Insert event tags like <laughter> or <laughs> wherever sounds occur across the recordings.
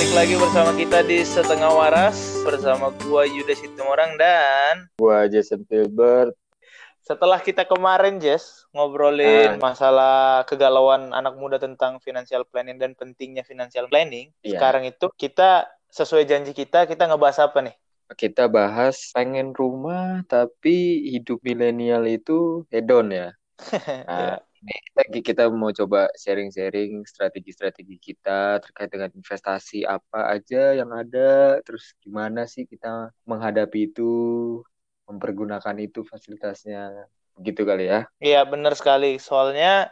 balik lagi bersama kita di Setengah Waras bersama gua Yuda Situmorang dan gua Jason Filbert. Setelah kita kemarin Jess ngobrolin ah. masalah kegalauan anak muda tentang financial planning dan pentingnya financial planning, yeah. sekarang itu kita sesuai janji kita kita ngebahas apa nih? Kita bahas pengen rumah tapi hidup milenial itu hedon ya. <laughs> Nah, ini kita, kita mau coba sharing-sharing strategi-strategi kita terkait dengan investasi apa aja yang ada, terus gimana sih kita menghadapi itu, mempergunakan itu fasilitasnya, begitu kali ya? Iya benar sekali, soalnya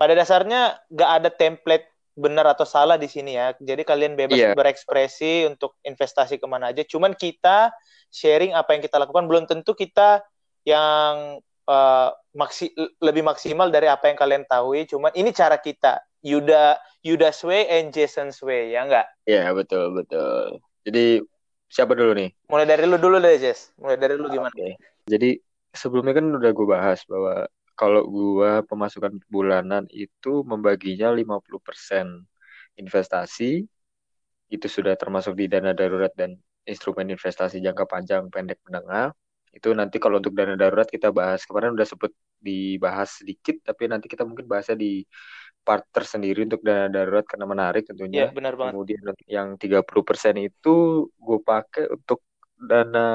pada dasarnya nggak ada template benar atau salah di sini ya. Jadi kalian bebas yeah. berekspresi untuk investasi ke mana aja. Cuman kita sharing apa yang kita lakukan belum tentu kita yang uh, maksi lebih maksimal dari apa yang kalian tahu cuman ini cara kita. Yuda Yuda Sway and Jason Sway ya enggak ya betul betul. Jadi siapa dulu nih? Mulai dari lu dulu deh Jess. Mulai dari lu gimana? Okay. jadi sebelumnya kan udah gue bahas bahwa kalau gue pemasukan bulanan itu membaginya 50% investasi. Itu sudah termasuk di dana darurat dan instrumen investasi jangka panjang pendek menengah itu nanti kalau untuk dana darurat kita bahas kemarin udah sebut dibahas sedikit tapi nanti kita mungkin bahasnya di part tersendiri untuk dana darurat karena menarik tentunya. Iya, benar banget. Kemudian yang 30% itu gue pakai untuk dana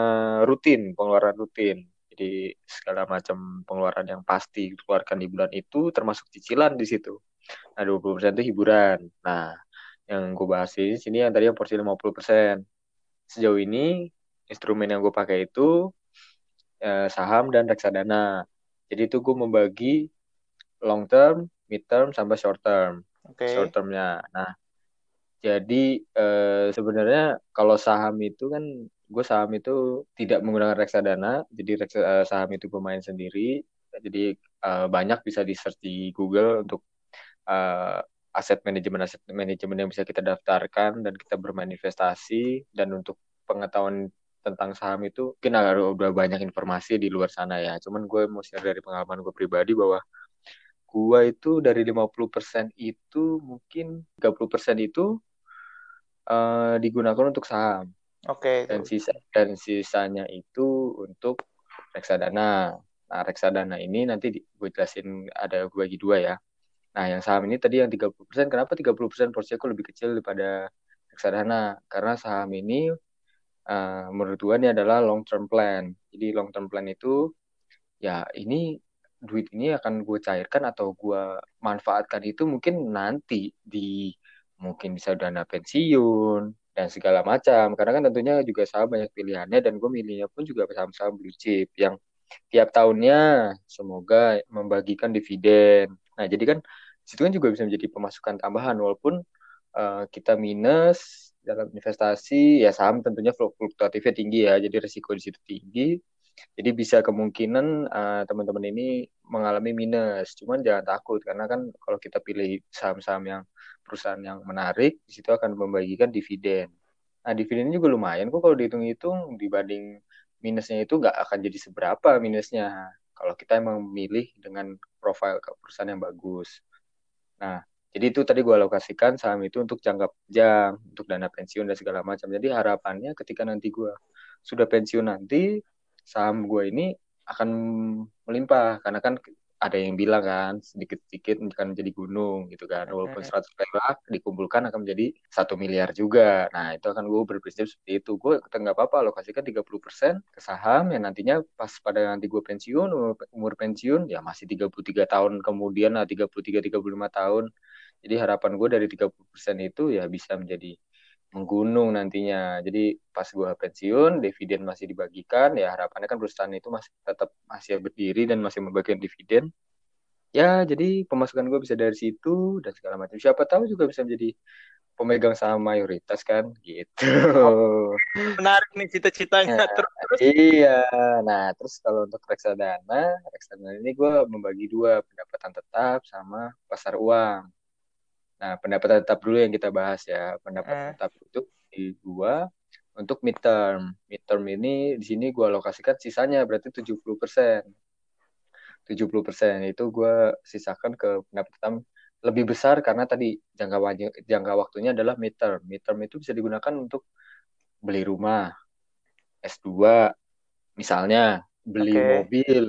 rutin, pengeluaran rutin. Jadi segala macam pengeluaran yang pasti dikeluarkan di bulan itu termasuk cicilan di situ. Nah, 20% itu hiburan. Nah, yang gue bahas di sini yang tadi yang porsi 50%. Sejauh ini instrumen yang gue pakai itu eh, saham dan reksadana. Jadi itu gue membagi long term, mid term, sampai short term. Okay. Short termnya. Nah, jadi eh, sebenarnya kalau saham itu kan gue saham itu tidak menggunakan reksadana, jadi reksa, eh, saham itu pemain sendiri. Jadi eh, banyak bisa di search di Google untuk eh, aset manajemen aset manajemen yang bisa kita daftarkan dan kita bermain investasi dan untuk pengetahuan tentang saham itu mungkin udah banyak informasi di luar sana ya. Cuman gue mau share dari pengalaman gue pribadi bahwa gue itu dari 50% itu mungkin 30% itu uh, digunakan untuk saham. Oke. Okay. Dan sisa dan sisanya itu untuk reksadana. Nah, reksadana ini nanti gue jelasin ada gue bagi dua ya. Nah, yang saham ini tadi yang 30%, kenapa 30% porsi aku lebih kecil daripada reksadana? Karena saham ini uh, menurut gue ini adalah long term plan. Jadi long term plan itu ya ini duit ini akan gue cairkan atau gue manfaatkan itu mungkin nanti di mungkin bisa dana pensiun dan segala macam karena kan tentunya juga saham banyak pilihannya dan gue milihnya pun juga saham-saham blue chip yang tiap tahunnya semoga membagikan dividen nah jadi kan situ kan juga bisa menjadi pemasukan tambahan walaupun uh, kita minus dalam investasi ya saham tentunya fluktuatifnya tinggi ya jadi risiko di situ tinggi. Jadi bisa kemungkinan uh, teman-teman ini mengalami minus. Cuman jangan takut karena kan kalau kita pilih saham-saham yang perusahaan yang menarik di situ akan membagikan dividen. Nah dividen juga lumayan kok kalau dihitung-hitung dibanding minusnya itu nggak akan jadi seberapa minusnya. Kalau kita memilih dengan profil perusahaan yang bagus. Nah jadi itu tadi gue alokasikan saham itu untuk jangka panjang, untuk dana pensiun dan segala macam. Jadi harapannya ketika nanti gue sudah pensiun nanti, saham gue ini akan melimpah. Karena kan ada yang bilang kan sedikit-sedikit akan menjadi gunung gitu kan. Walaupun 100 perak dikumpulkan akan menjadi satu miliar juga. Nah itu akan gue berprinsip seperti itu. Gue nggak apa-apa alokasikan 30% ke saham yang nantinya pas pada nanti gue pensiun umur, umur pensiun ya masih 33 tahun kemudian lah 33 35 tahun jadi harapan gue dari 30% itu ya bisa menjadi menggunung nantinya. Jadi pas gue pensiun, dividen masih dibagikan, ya harapannya kan perusahaan itu masih tetap masih berdiri dan masih membagikan dividen. Ya, jadi pemasukan gue bisa dari situ dan segala macam. Siapa tahu juga bisa menjadi pemegang saham mayoritas kan, gitu. Oh, <laughs> menarik nih cita-citanya nah, terus. Iya, nah terus kalau untuk reksadana, reksadana ini gue membagi dua pendapatan tetap sama pasar uang. Nah, pendapatan tetap dulu yang kita bahas ya. Pendapatan eh. tetap itu di gua untuk midterm. Midterm ini di sini gua alokasikan sisanya berarti 70%. 70% itu gua sisakan ke pendapatan lebih besar karena tadi jangka jangka waktunya adalah midterm. Midterm itu bisa digunakan untuk beli rumah, S2, misalnya beli okay. mobil,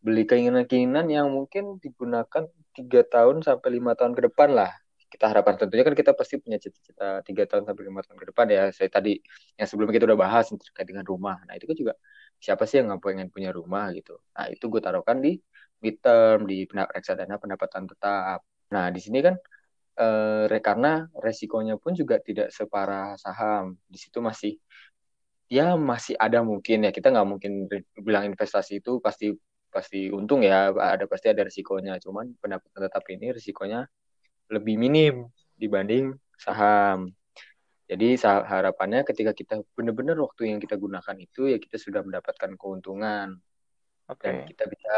beli keinginan-keinginan yang mungkin digunakan tiga tahun sampai lima tahun ke depan lah. Kita harapkan tentunya kan kita pasti punya cita-cita tiga tahun sampai lima tahun ke depan ya. Saya tadi yang sebelumnya kita udah bahas terkait dengan rumah. Nah itu kan juga siapa sih yang nggak pengen punya rumah gitu. Nah itu gue taruhkan di midterm di reksadana pendapatan tetap. Nah di sini kan eh, karena resikonya pun juga tidak separah saham. Di situ masih ya masih ada mungkin ya kita nggak mungkin bilang investasi itu pasti pasti untung ya ada pasti ada risikonya cuman pendapatan tetap ini risikonya lebih minim dibanding saham. Jadi harapannya ketika kita benar-benar waktu yang kita gunakan itu ya kita sudah mendapatkan keuntungan. Okay. dan kita bisa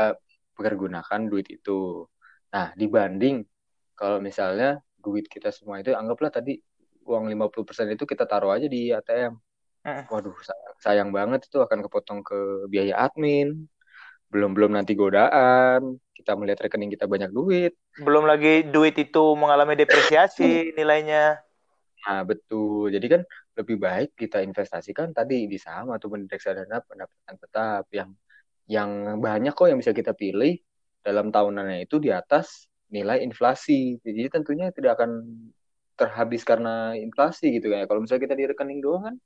pergunakan duit itu. Nah dibanding kalau misalnya duit kita semua itu anggaplah tadi uang 50% itu kita taruh aja di ATM Waduh, sayang banget itu akan kepotong ke biaya admin. Belum-belum nanti godaan, kita melihat rekening kita banyak duit. Belum lagi duit itu mengalami depresiasi nilainya. Nah, betul. Jadi kan lebih baik kita investasikan tadi di saham ataupun di reksadana pendapatan tetap yang yang banyak kok yang bisa kita pilih dalam tahunannya itu di atas nilai inflasi. Jadi tentunya tidak akan terhabis karena inflasi gitu ya. Kalau misalnya kita di rekening doang kan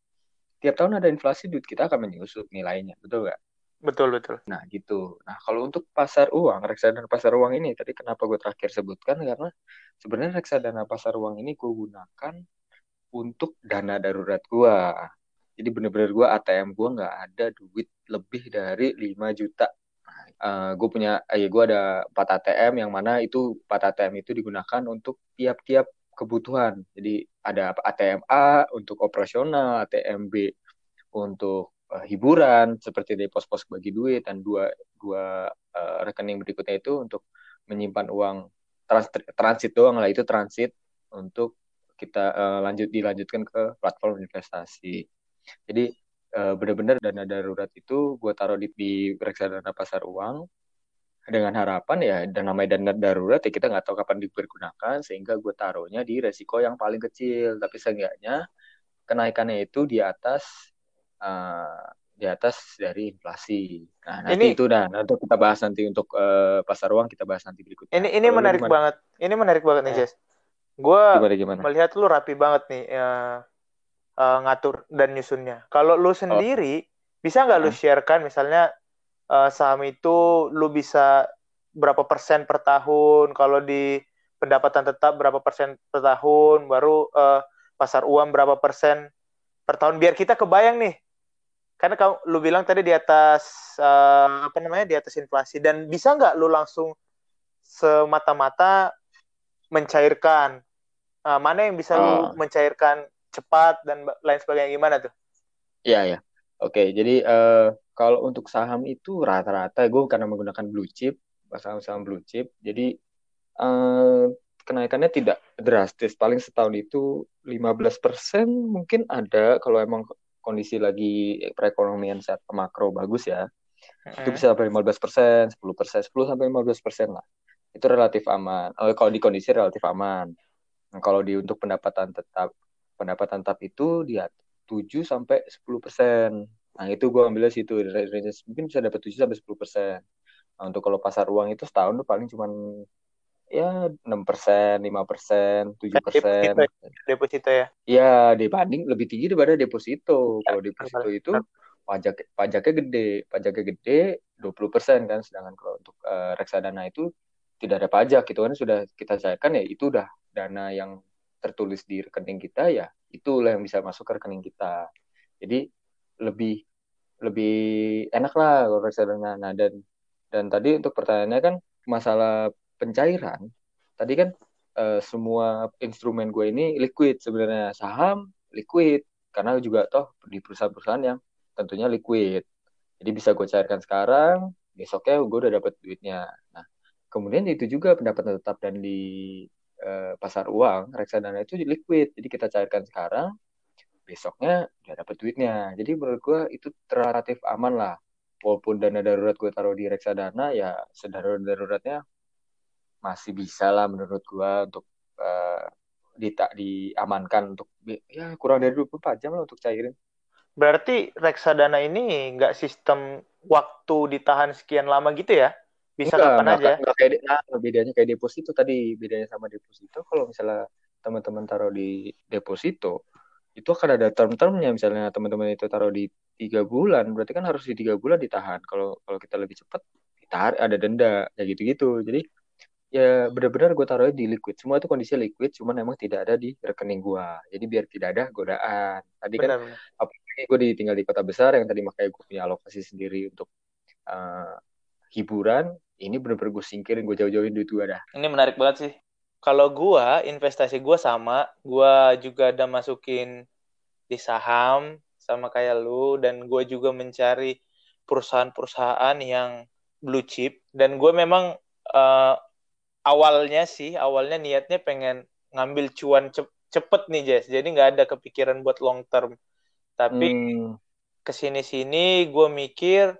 tiap tahun ada inflasi duit kita akan menyusut nilainya betul nggak betul betul. Nah gitu. Nah kalau untuk pasar uang reksadana pasar uang ini tadi kenapa gue terakhir sebutkan? Karena sebenarnya reksadana pasar uang ini gue gunakan untuk dana darurat gue jadi bener-bener gue ATM gue nggak ada duit lebih dari 5 juta. Uh, eh, gue punya eh, ya gue ada 4 ATM yang mana itu 4 ATM itu digunakan untuk tiap-tiap kebutuhan. Jadi ada ATM A untuk operasional, ATM B untuk uh, hiburan seperti dari pos-pos bagi duit dan dua dua uh, rekening berikutnya itu untuk menyimpan uang trans transit doang lah itu transit untuk kita uh, lanjut dilanjutkan ke platform investasi. Jadi uh, benar-benar dana darurat itu gue taruh di, di reksadana pasar uang dengan harapan ya dan namanya dana darurat ya kita nggak tahu kapan dipergunakan sehingga gue taruhnya di resiko yang paling kecil tapi seenggaknya kenaikannya itu di atas uh, di atas dari inflasi. Nah nanti ini, itu dah nanti kita bahas nanti untuk uh, pasar uang kita bahas nanti berikutnya. Ini ini Kalo menarik banget. Ini menarik banget nih eh. Jess. Gue melihat lu rapi banget nih uh, uh, ngatur dan nyusunnya. Kalau lu sendiri oh. bisa nggak lu sharekan misalnya uh, saham itu lu bisa berapa persen per tahun kalau di pendapatan tetap berapa persen per tahun baru uh, pasar uang berapa persen per tahun biar kita kebayang nih karena kamu lu bilang tadi di atas uh, apa namanya di atas inflasi dan bisa nggak lu langsung semata-mata mencairkan uh, mana yang bisa uh. lu ah. mencairkan cepat dan lain sebagainya gimana tuh? Iya ya, oke jadi uh, kalau untuk saham itu rata-rata gue karena menggunakan blue chip, saham-saham blue chip, jadi eh, kenaikannya tidak drastis. Paling setahun itu 15% mungkin ada kalau emang kondisi lagi perekonomian saat makro bagus ya. Hmm. Itu bisa sampai 15%, 10%, 10 sampai 15% lah. Itu relatif aman. Oh, kalau di kondisi relatif aman. Nah, kalau di untuk pendapatan tetap pendapatan tetap itu dia 7 sampai 10%. Nah, itu gue ambilnya situ. Mungkin bisa dapat 7 sampai 10 persen. Nah, untuk kalau pasar uang itu setahun tuh paling cuma ya 6 persen, 5 persen, 7 persen. Deposito ya? Iya, dibanding lebih tinggi daripada deposito. Ya, kalau deposito itu pajak pajaknya gede, pajaknya gede 20 persen kan. Sedangkan kalau untuk uh, reksadana itu tidak ada pajak gitu kan sudah kita cairkan ya itu udah dana yang tertulis di rekening kita ya itulah yang bisa masuk ke rekening kita. Jadi lebih lebih enak lah kalau reksadana. Nah dan dan tadi untuk pertanyaannya kan masalah pencairan, tadi kan uh, semua instrumen gue ini liquid sebenarnya. Saham liquid. Karena juga toh di perusahaan-perusahaan yang tentunya liquid. Jadi bisa gue cairkan sekarang, besoknya gue udah dapat duitnya. Nah kemudian itu juga pendapatan tetap dan di uh, pasar uang reksadana itu liquid, jadi kita cairkan sekarang, besoknya udah dapet duitnya. Jadi menurut gue itu relatif aman lah. Walaupun dana darurat gue taruh di reksadana ya sedarurat daruratnya masih bisa lah menurut gua untuk uh, di diamankan untuk ya kurang dari 24 jam lah untuk cairin. Berarti reksadana ini nggak sistem waktu ditahan sekian lama gitu ya? Bisa enggak, kapan enggak, aja? Enggak kayak nah, bedanya kayak deposito tadi, bedanya sama deposito kalau misalnya teman-teman taruh di deposito itu akan ada term-termnya misalnya teman-teman itu taruh di tiga bulan berarti kan harus di tiga bulan ditahan kalau kalau kita lebih cepat ditarik ada denda ya gitu-gitu jadi ya benar-benar gue taruhnya di liquid. Semua itu kondisi liquid cuman emang tidak ada di rekening gue jadi biar tidak ada godaan. Tadi kan apalagi gue ditinggal di kota besar yang tadi makanya gue punya alokasi sendiri untuk uh, hiburan ini benar-benar gue singkirin gue jauh-jauhin duit gue dah. Ini menarik banget sih. Kalau gue investasi gue sama. Gue juga ada masukin di saham sama kayak lu dan gue juga mencari perusahaan-perusahaan yang blue chip. Dan gue memang uh, awalnya sih awalnya niatnya pengen ngambil cuan cep cepet nih Jess. Jadi nggak ada kepikiran buat long term. Tapi hmm. ke sini sini gue mikir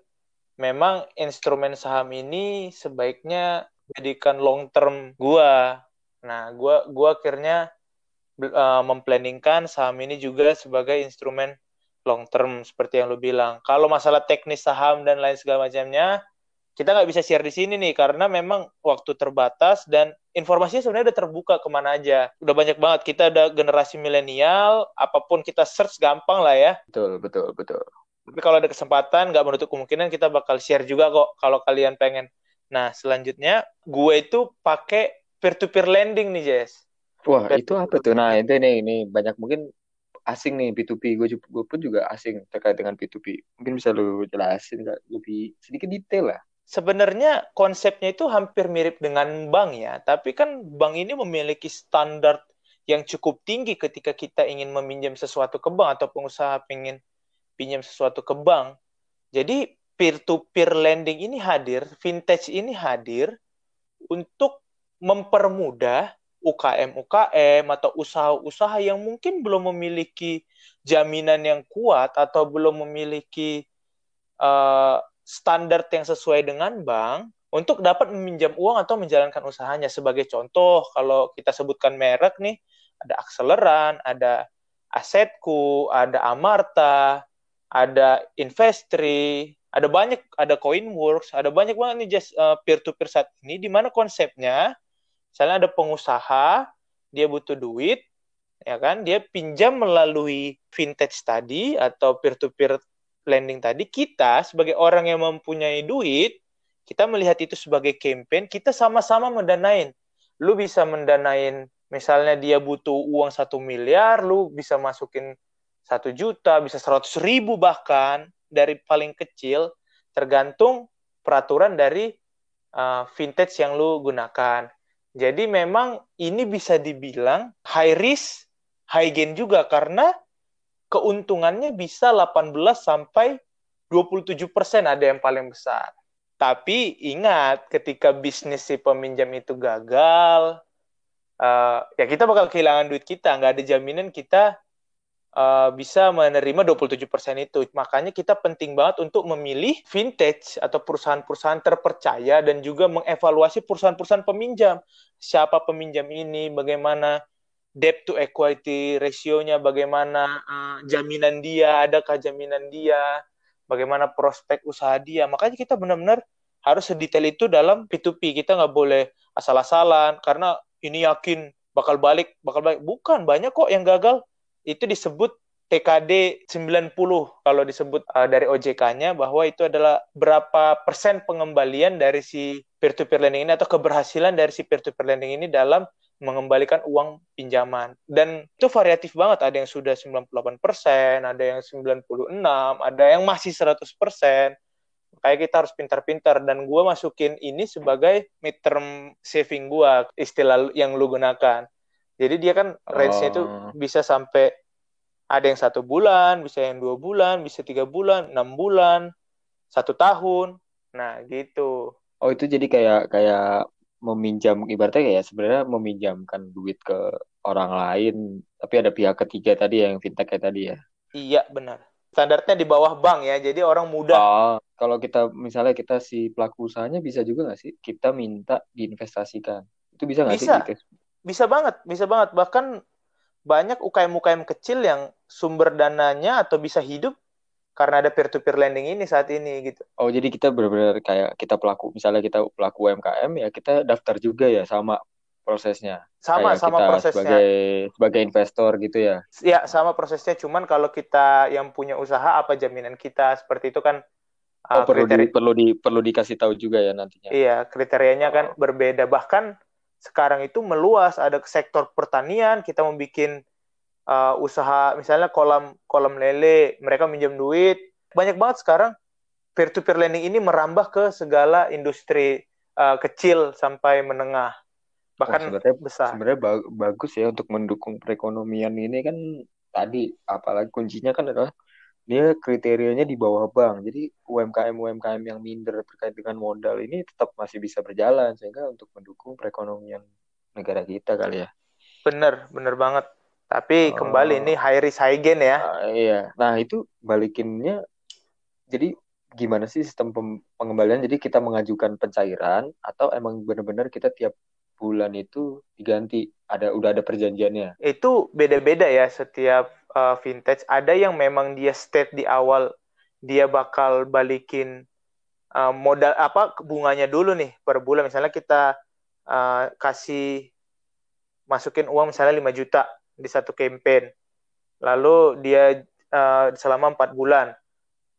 memang instrumen saham ini sebaiknya jadikan long term gue nah gue gua akhirnya uh, memplanningkan saham ini juga sebagai instrumen long term seperti yang lu bilang. Kalau masalah teknis saham dan lain segala macamnya kita nggak bisa share di sini nih karena memang waktu terbatas dan informasinya sebenarnya udah terbuka ke mana aja. Udah banyak banget. Kita ada generasi milenial, apa pun kita search gampang lah ya. Betul, betul, betul. Tapi kalau ada kesempatan, nggak menutup kemungkinan kita bakal share juga kok kalau kalian pengen. Nah, selanjutnya gue itu pakai peer-to-peer lending nih, Jess. Wah, peer itu apa tuh? Nah, itu nih, ini banyak mungkin asing nih P2P. Gue, gue pun juga asing terkait dengan P2P. Mungkin bisa lu jelasin nggak lebih sedikit detail lah sebenarnya konsepnya itu hampir mirip dengan bank ya, tapi kan bank ini memiliki standar yang cukup tinggi ketika kita ingin meminjam sesuatu ke bank atau pengusaha ingin pinjam sesuatu ke bank. Jadi peer-to-peer lending ini hadir, vintage ini hadir untuk mempermudah UKM-UKM atau usaha-usaha yang mungkin belum memiliki jaminan yang kuat atau belum memiliki uh, standar yang sesuai dengan bank untuk dapat meminjam uang atau menjalankan usahanya. Sebagai contoh, kalau kita sebutkan merek nih, ada Akseleran, ada Asetku, ada Amarta, ada Investri, ada banyak, ada Coinworks, ada banyak banget nih just uh, peer-to-peer saat ini, di mana konsepnya, misalnya ada pengusaha, dia butuh duit, ya kan, dia pinjam melalui vintage tadi atau peer-to-peer lending tadi, kita sebagai orang yang mempunyai duit, kita melihat itu sebagai campaign, kita sama-sama mendanain. Lu bisa mendanain, misalnya dia butuh uang satu miliar, lu bisa masukin satu juta, bisa seratus ribu bahkan, dari paling kecil, tergantung peraturan dari uh, vintage yang lu gunakan. Jadi memang ini bisa dibilang high risk, high gain juga karena keuntungannya bisa 18 sampai 27 persen ada yang paling besar. Tapi ingat, ketika bisnis si peminjam itu gagal, uh, ya kita bakal kehilangan duit kita. Nggak ada jaminan kita uh, bisa menerima 27% persen itu. Makanya kita penting banget untuk memilih vintage atau perusahaan-perusahaan terpercaya dan juga mengevaluasi perusahaan-perusahaan peminjam. Siapa peminjam ini, bagaimana debt to equity ratio-nya bagaimana uh, jaminan dia adakah jaminan dia bagaimana prospek usaha dia. Makanya kita benar-benar harus sedetail itu dalam P2P kita nggak boleh asal-asalan karena ini yakin bakal balik bakal balik. Bukan banyak kok yang gagal. Itu disebut TKD 90 kalau disebut uh, dari OJK-nya bahwa itu adalah berapa persen pengembalian dari si peer-to-peer lending ini atau keberhasilan dari si peer-to-peer lending ini dalam mengembalikan uang pinjaman. Dan itu variatif banget, ada yang sudah 98%, ada yang 96, ada yang masih 100%. Kayak kita harus pintar-pintar dan gue masukin ini sebagai midterm saving gue, istilah yang lu gunakan. Jadi dia kan range-nya itu oh. bisa sampai ada yang satu bulan, bisa yang dua bulan, bisa tiga bulan, enam bulan, satu tahun. Nah gitu. Oh itu jadi kayak kayak meminjam ibaratnya kayak sebenarnya meminjamkan duit ke orang lain tapi ada pihak ketiga tadi yang fintech kayak tadi ya. Iya benar. Standarnya di bawah bank ya jadi orang mudah. Oh. kalau kita misalnya kita si pelaku usahanya bisa juga nggak sih? Kita minta diinvestasikan. Itu bisa nggak sih gitu? bisa banget bisa banget. Bahkan banyak UKM-UKM kecil yang sumber dananya atau bisa hidup karena ada peer-to-peer lending ini saat ini gitu. Oh jadi kita benar-benar kayak kita pelaku misalnya kita pelaku UMKM ya kita daftar juga ya sama prosesnya. Sama kayak sama kita prosesnya. Sebagai sebagai investor gitu ya. Ya sama prosesnya cuman kalau kita yang punya usaha apa jaminan kita seperti itu kan Oh, uh, perlu di, perlu di perlu dikasih tahu juga ya nantinya. Iya, kriterianya kan oh. kan berbeda. Bahkan sekarang itu meluas ada sektor pertanian, kita mau bikin uh, usaha misalnya kolam kolam lele, mereka minjem duit. Banyak banget sekarang peer to peer lending ini merambah ke segala industri uh, kecil sampai menengah. Bahkan oh, sebenarnya, besar. Sebenarnya bagus ya untuk mendukung perekonomian ini kan tadi apalagi kuncinya kan adalah dia kriterianya di bawah bank. Jadi UMKM UMKM yang minder terkait dengan modal ini tetap masih bisa berjalan sehingga untuk mendukung perekonomian negara kita kali ya. Bener, bener banget. Tapi kembali ini high risk high gain ya. Uh, iya. Nah, itu balikinnya jadi gimana sih sistem pengembalian? Jadi kita mengajukan pencairan atau emang benar-benar kita tiap bulan itu diganti? Ada udah ada perjanjiannya? Itu beda-beda ya setiap uh, vintage. Ada yang memang dia state di awal dia bakal balikin uh, modal apa bunganya dulu nih per bulan. Misalnya kita uh, kasih masukin uang misalnya 5 juta di satu campaign. Lalu dia uh, selama empat bulan.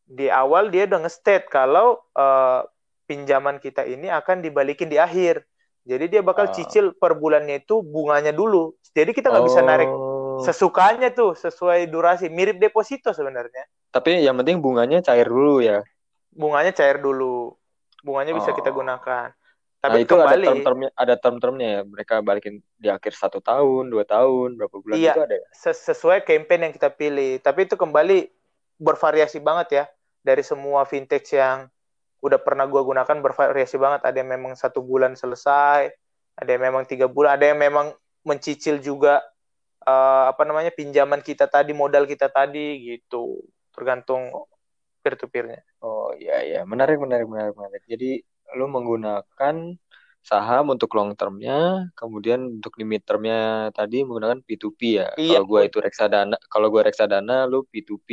Di awal dia udah nge-state kalau uh, pinjaman kita ini akan dibalikin di akhir. Jadi dia bakal uh. cicil per bulannya itu bunganya dulu. Jadi kita nggak oh. bisa narik oh. sesukanya tuh sesuai durasi. Mirip deposito sebenarnya. Tapi yang penting bunganya cair dulu ya. Bunganya cair dulu. Bunganya bisa kita oh. gunakan. Tapi nah, itu kembali, ada term-termnya, ada term-termnya ya. Mereka balikin di akhir satu tahun, dua tahun, berapa bulan iya, itu ada ya? Sesuai campaign yang kita pilih. Tapi itu kembali bervariasi banget ya. Dari semua vintage yang udah pernah gue gunakan bervariasi banget. Ada yang memang satu bulan selesai, ada yang memang tiga bulan, ada yang memang mencicil juga uh, apa namanya pinjaman kita tadi, modal kita tadi gitu. Tergantung peer to peernya. Oh iya iya, menarik menarik menarik menarik. Jadi lu menggunakan saham untuk long termnya, kemudian untuk limit termnya tadi menggunakan P2P ya. Iya. Kalau gua itu reksadana, kalau gua reksadana lu P2P.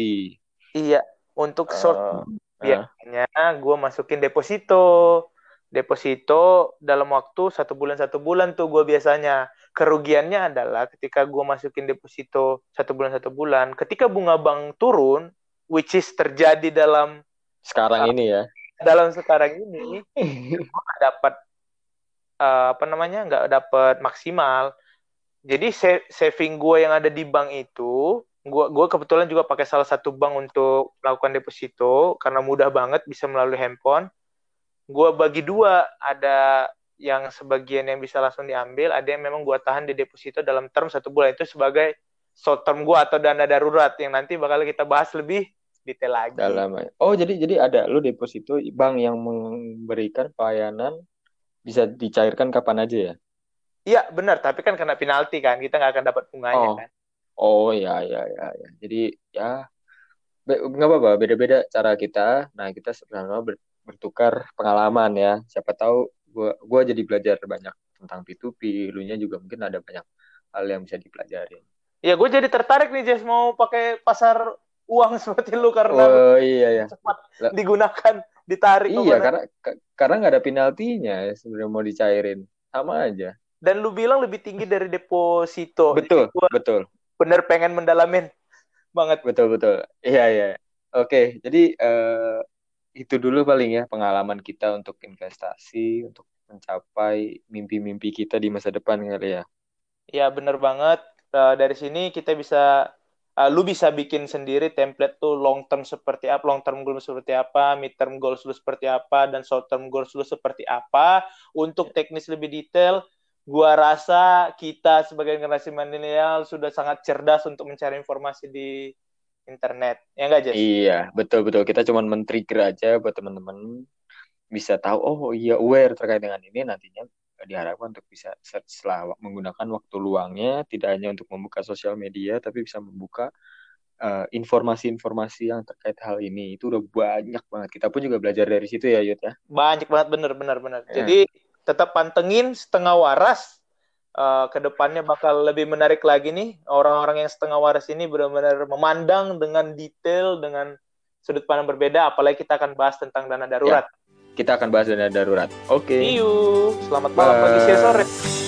Iya, untuk short uh, biasanya uh. gua masukin deposito. Deposito dalam waktu satu bulan satu bulan tuh gua biasanya kerugiannya adalah ketika gua masukin deposito satu bulan satu bulan, ketika bunga bank turun, which is terjadi dalam sekarang uh, ini ya dalam sekarang ini <laughs> gue gak dapat uh, apa namanya nggak dapat maksimal. Jadi saving gue yang ada di bank itu gue gue kebetulan juga pakai salah satu bank untuk melakukan deposito karena mudah banget bisa melalui handphone. Gue bagi dua ada yang sebagian yang bisa langsung diambil ada yang memang gue tahan di deposito dalam term satu bulan. Itu sebagai short term gue atau dana darurat yang nanti bakal kita bahas lebih detail lagi. Dalam. Oh, jadi jadi ada lu deposito bank yang memberikan pelayanan bisa dicairkan kapan aja ya? Iya, benar, tapi kan kena penalti kan, kita nggak akan dapat bunganya oh. kan. Oh, ya ya ya ya. Jadi ya nggak apa-apa, beda-beda cara kita. Nah, kita sebenarnya bertukar pengalaman ya. Siapa tahu gua gua jadi belajar banyak tentang P2P, lu nya juga mungkin ada banyak hal yang bisa dipelajari. Ya, gue jadi tertarik nih, Jess, mau pakai pasar uang <laughs> seperti lu karena oh, iya, iya. cepat digunakan ditarik iya karena karena nggak ada penaltinya ya sebenarnya mau dicairin. Sama aja. Dan lu bilang lebih tinggi dari deposito. Betul betul. bener pengen mendalamin banget. Betul betul. Iya iya. Oke jadi uh, itu dulu paling ya pengalaman kita untuk investasi untuk mencapai mimpi-mimpi kita di masa depan kali ya. Ya bener banget. Uh, dari sini kita bisa uh, lu bisa bikin sendiri template tuh long term seperti apa, long term goal seperti apa, mid term goals lu seperti apa, dan short term goals lu seperti apa. Untuk teknis lebih detail, gua rasa kita sebagai generasi milenial sudah sangat cerdas untuk mencari informasi di internet. Ya enggak, Jess? Iya, betul-betul. Kita cuma men-trigger aja buat teman-teman bisa tahu, oh iya aware terkait dengan ini nantinya diharapkan untuk bisa setelah menggunakan waktu luangnya tidak hanya untuk membuka sosial media tapi bisa membuka informasi informasi-informasi yang terkait hal ini itu udah banyak banget. Kita pun juga belajar dari situ ya, Yud ya. Banyak banget bener bener bener. Ya. Jadi tetap pantengin setengah waras. Uh, ke depannya bakal lebih menarik lagi nih orang-orang yang setengah waras ini benar-benar memandang dengan detail dengan sudut pandang berbeda. Apalagi kita akan bahas tentang dana darurat. Ya. Kita akan bahas dana darurat. Oke. Okay. See you. Selamat malam pagi siang sore.